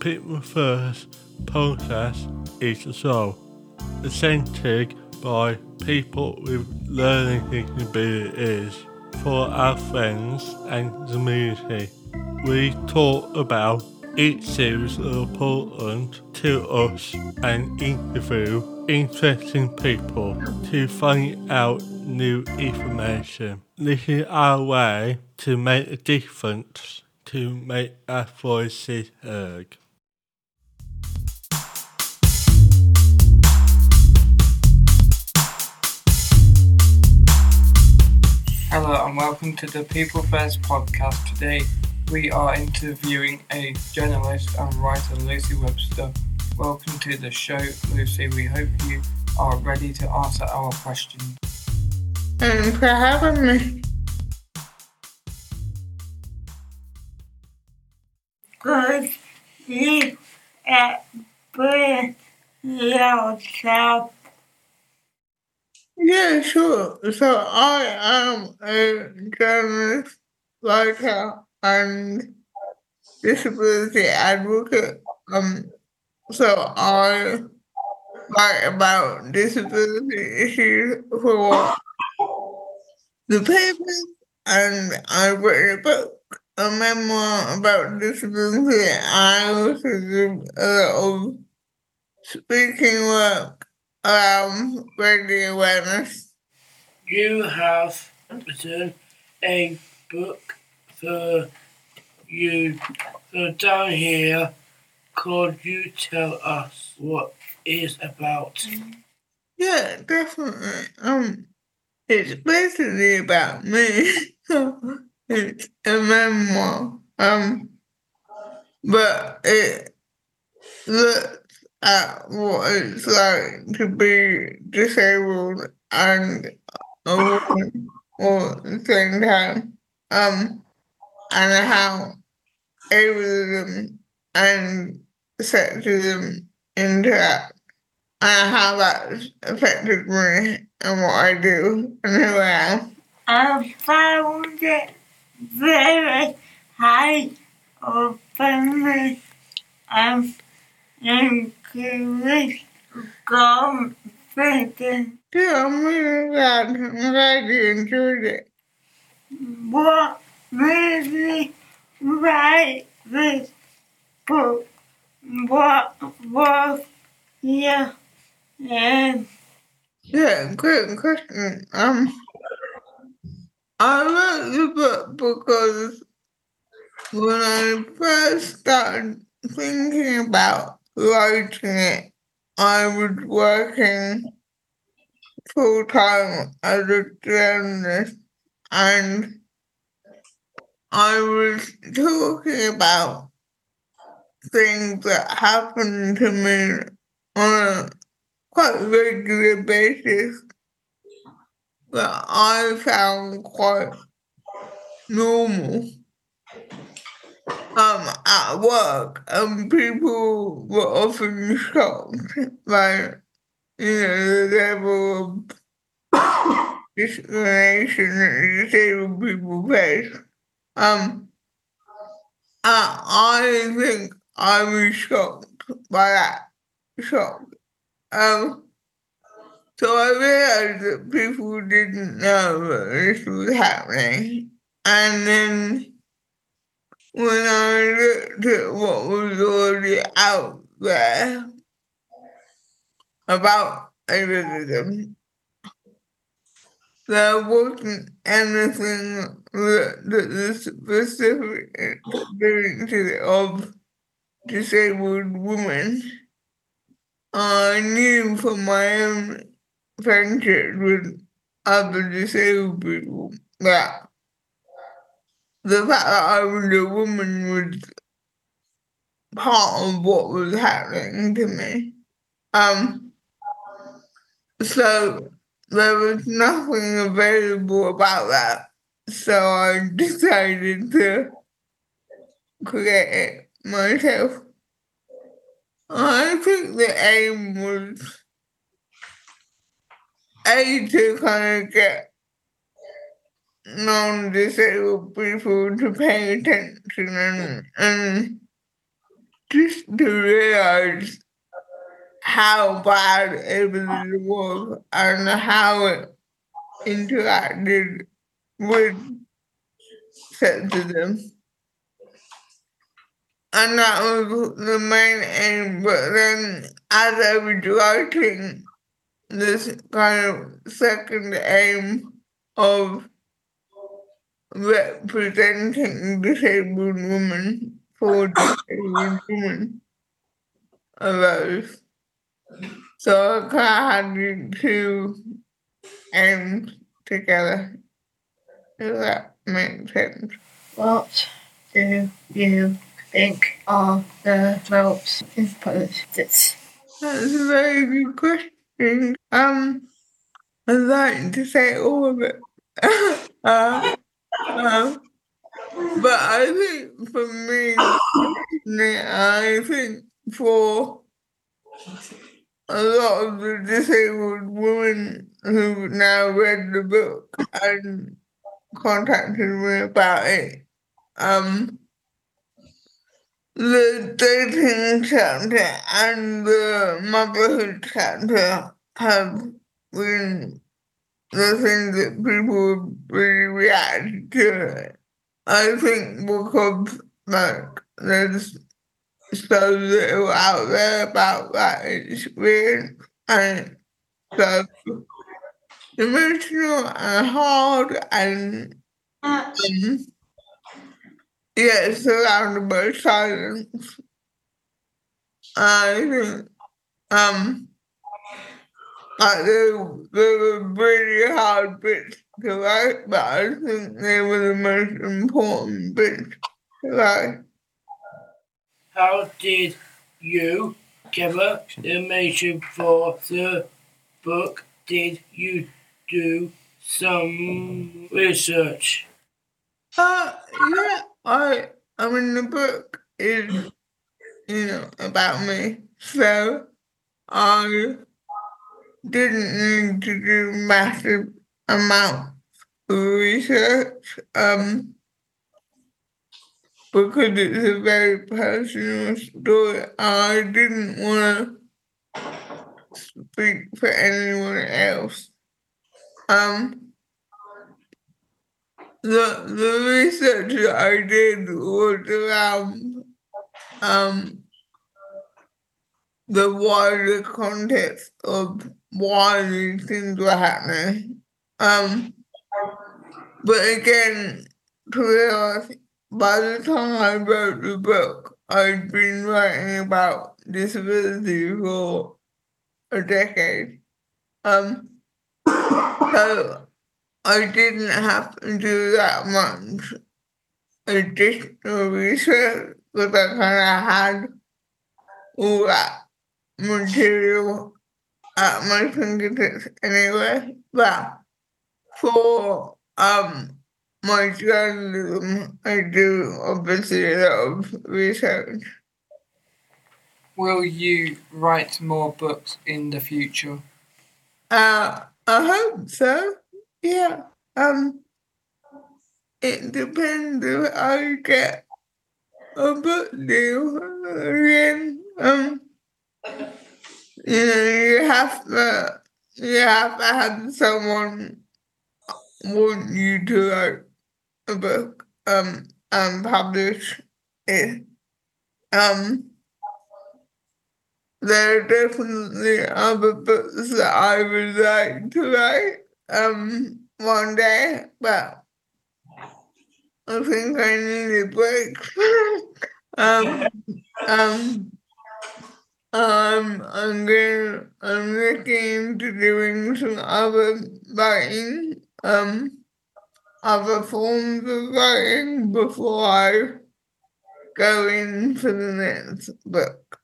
People First process is show presented by people with learning disabilities for our friends and the community. We talk about issues important to us and interview interesting people to find out new information. This is our way to make a difference, to make our voices heard. And welcome to the People First podcast. Today we are interviewing a journalist and writer, Lucy Webster. Welcome to the show, Lucy. We hope you are ready to answer our questions. Thanks for having me. Could you uh, explain yourself? Yeah, sure. So I am a journalist, writer, and disability advocate. Um, so I write about disability issues for the papers, and I wrote a book, a memoir about disability. I also do a lot of speaking work um, radio awareness. You have written a book for you. So down here, could you tell us what is about? Yeah, definitely. Um, it's basically about me. it's a memoir. Um, but it looks at what it's like to be disabled and a woman at the same time. Um, and how ableism and sexism interact and how that's affected me and what I do and who I am. I found it very high confidence. Yeah, I'm glad. I'm glad you enjoyed it. What write this book? What was yeah. Yeah, great question. Um, I wrote the book because when I first started thinking about writing it, I was working full time as a journalist and I was talking about things that happened to me on a quite regular basis that I found quite normal um, at work, and people were often shocked by you know the level of discrimination that disabled people face. Um, I think I was shocked by that. Shocked. Um, so I realized that people didn't know that this was happening. And then when I looked at what was already out there about ableism, there wasn't anything that, the specific experiences of disabled women. I knew from my own friendship with other disabled people that the fact that I was a woman was part of what was happening to me. Um, so there was nothing available about that. So I decided to create it myself. I think the aim was A to kind of get non-disabled people to pay attention and, and just to realize how bad everything was and how it interacted with sexism. And that was the main aim, but then as I was writing this kind of second aim of representing disabled women for disabled women arose. So I had the two aims together. Does that make sense? What do you think are the most important? That's a very good question. Um, I'd like to say all of it. uh, um, but I think for me, I think for a lot of the disabled women who've now read the book and contacted me about it, um, the dating chapter and the motherhood chapter have been the things that people really react to. it. I think because like there's so little out there about that experience and so emotional and hard and um, yeah, surrounded by silence. I think um like they, they were really hard bits to write, but I think they were the most important bits to write. How did you get gather information for the book? Did you do some research? Uh, yeah, I, I mean, the book is, you know, about me, so I didn't need to do massive amounts of research, um, because it's a very personal story. I didn't want to speak for anyone else. Um, the the research that I did was around um the wider context of why these things were happening. Um, but again, to realize by the time I wrote the book, I'd been writing about disability for a decade. Um, so I didn't have to do that much additional research because I kind of had all that material at my fingertips anyway. But for um my journalism, I do obviously a lot of research. Will you write more books in the future? Uh, I hope so. Yeah. Um, it depends if I get a book deal again. Um, you know, you have to, you have to have someone want you to write a book, um, and publish it. Um, there are definitely other books that I would like to write um one day, but I think I need a break. um, um, um, I'm going I'm looking into doing some other writing, um, other forms of writing before I go in for the next book.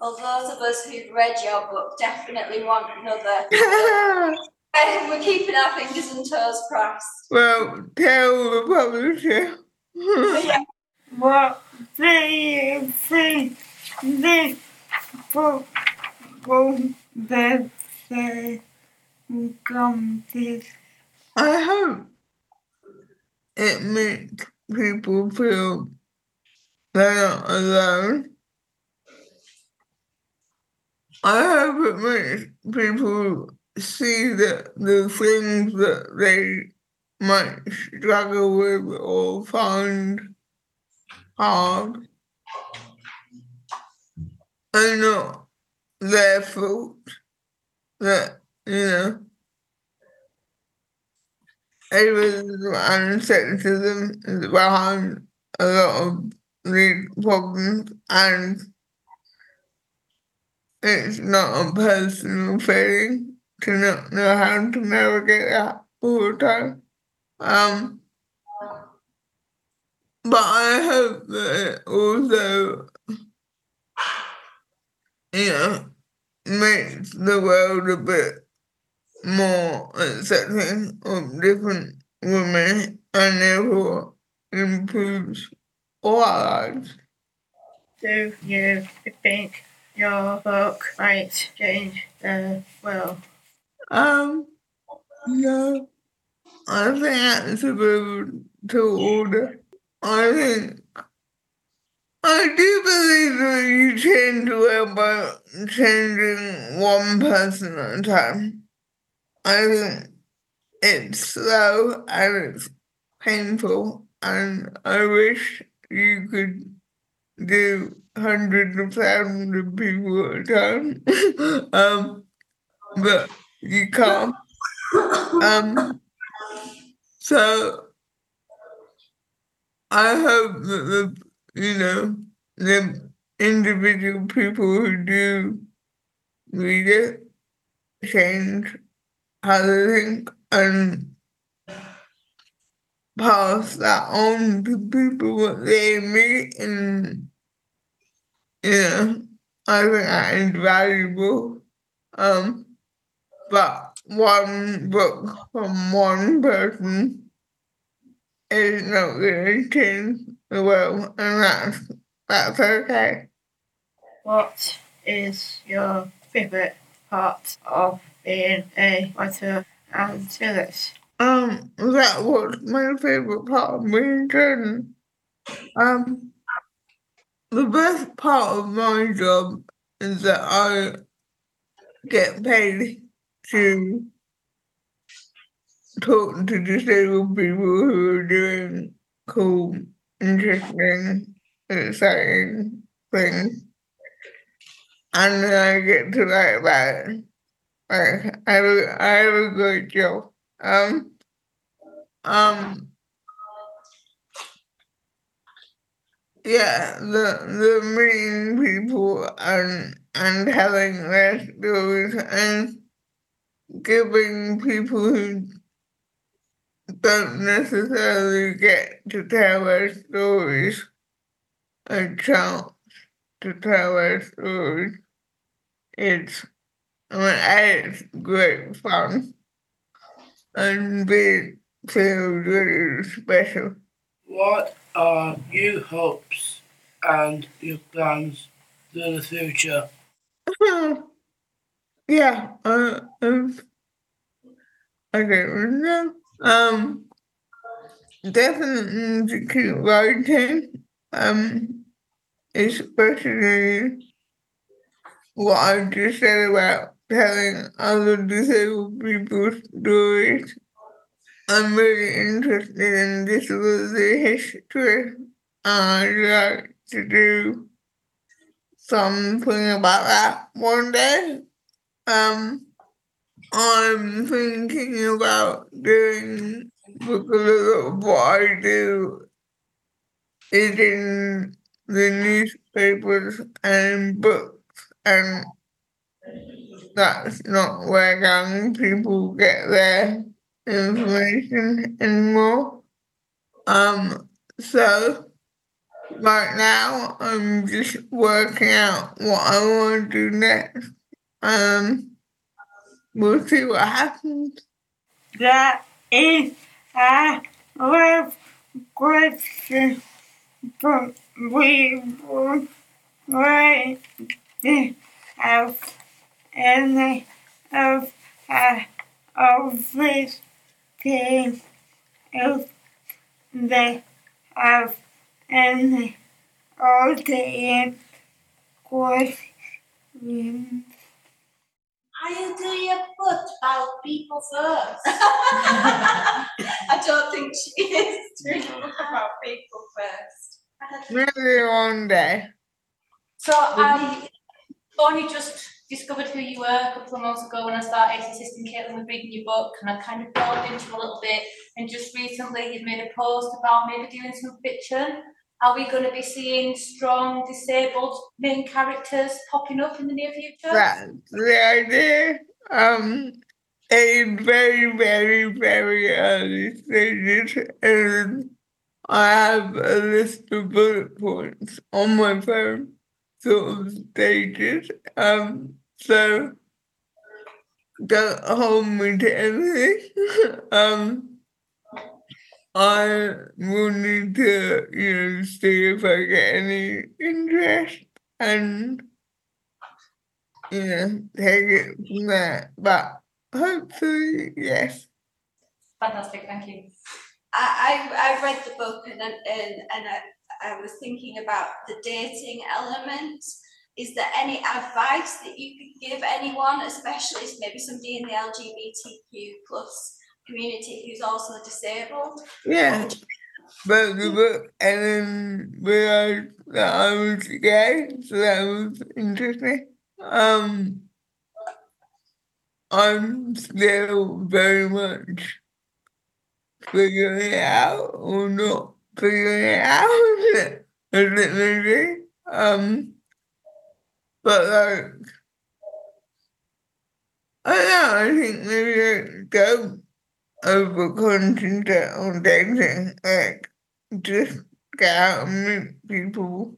Well, those of us who've read your book definitely want another. We're keeping our fingers and toes crossed. well, tell the publisher. What do you think this accomplished? I hope it makes people feel not alone I hope it makes people see that the things that they might struggle with or find hard are not their fault. That, you know, ableism and sexism is behind a lot of these problems and it's not a personal feeling to not know how to navigate that all the time. Um, but I hope that it also, you know, makes the world a bit more accepting of different women and therefore improves all our lives. Do you think your book might change the world? Um, no, I think that's a bit too order. I think I do believe that you change the world by changing one person at a time. I think it's slow and it's painful, and I wish you could do hundreds of thousands of people at a time. um, but you can't. Um, so I hope that the you know the individual people who do read it change how they think and pass that on to people that they meet and you know I think that is valuable. Um but one book from one person is not to change the world, and that's that's okay. What is your favourite part of being a writer and journalist? Um, that was my favorite part of being journalist. Um, the best part of my job is that I get paid to talk to disabled people who are doing cool, interesting, exciting things. And then I get to write about it. Like, I have I have a good job. Um, um, yeah, the the meeting people and and having their stories and giving people who don't necessarily get to tell our stories a chance to tell our stories. It's I mean, A, it's great fun and B, it feels really special. What are your hopes and your plans for the future? yeah, uh, um, I don't know. Um, definitely keep writing. Um, especially what I just said about telling other disabled people's stories. I'm really interested in disability history. I'd like to do something about that one day. Um, I'm thinking about doing because of what I do is in the newspapers and books, and that's not where young people get their information anymore. Um, so right now I'm just working out what I want to do next. Um, we'll see what happens. That is a rough question, but we will write it out any of our office team if they have any audience questions. How you do your book about people first. I don't think she is doing a book about people first. Maybe one day. So um, I only just discovered who you were a couple of months ago when I started assisting Caitlin with reading your book, and I kind of delved into a little bit. And just recently, you've made a post about maybe doing some fiction. Are we going to be seeing strong disabled main characters popping up in the near future? That's the idea. Um, it's very, very, very early stages, and I have a list of bullet points on my phone, sort of stages. Um, so don't hold me to anything. um, I will need to, you know, see if I get any interest and you know, take it from there. But hopefully, yes. Fantastic, thank you. I, I, I read the book and and, and I, I was thinking about the dating element. Is there any advice that you could give anyone, especially maybe somebody in the LGBTQ plus community who's also disabled? Yeah. But the book and then realized that I was gay, so that was interesting. Um, I'm still very much figuring it out or not figuring it out. a little bit. Um, but like, I don't know, I think maybe don't over concentrate on dating. Like, just meet people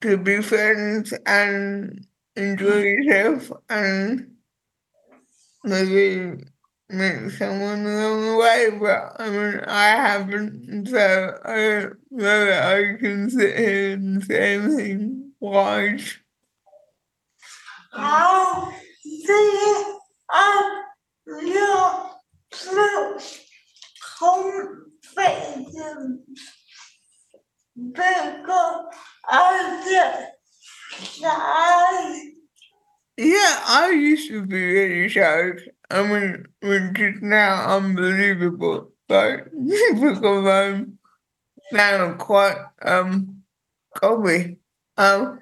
to be friends and enjoy yourself and maybe meet someone along the way. But I mean, I haven't, so I don't know that I can sit here and say anything wise. How do you have your self confidence? Because I Yeah, I used to be really shy. I mean, which is now unbelievable. But because I'm now quite um cocky. Um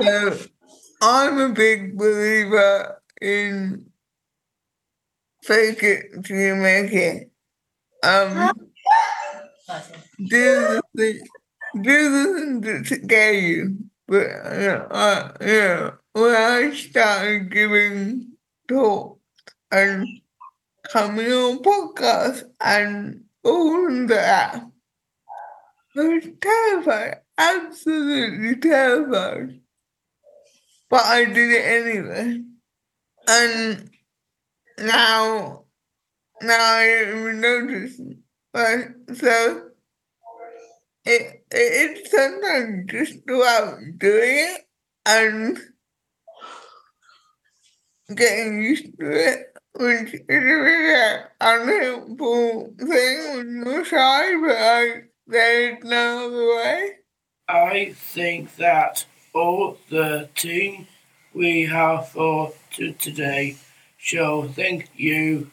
so I'm a big believer in fake it till you make it. Um do the thing do the thing that scare you. But uh, uh, yeah, when I started giving talks and coming on podcasts and all that, I was terrified, absolutely terrified. But I did it anyway. And now, now I even notice. But so it, it it's sometimes just about doing it and getting used to it, which is a really uh, unhelpful thing when you're shy, but like there's no other way. I think that all the team we have for to today show thank you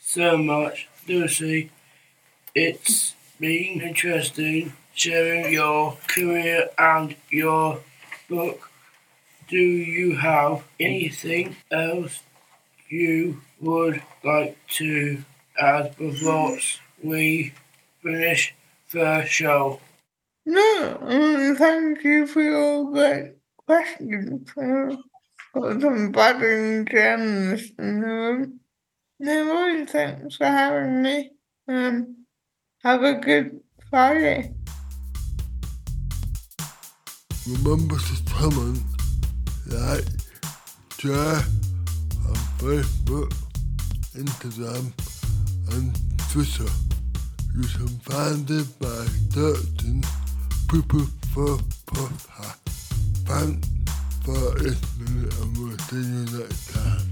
so much, Lucy. It's been interesting sharing your career and your book. Do you have anything else you would like to add before we finish the show? No, thank you for your great questions. Uh, Uh, some budding gems in the room. No worries, thanks for having me. Um, have a good Friday. Remember to comment, like, share on Facebook, Instagram, and Twitter. You can find it by searching People First Podcast. Thanks for listening and we'll see you next time.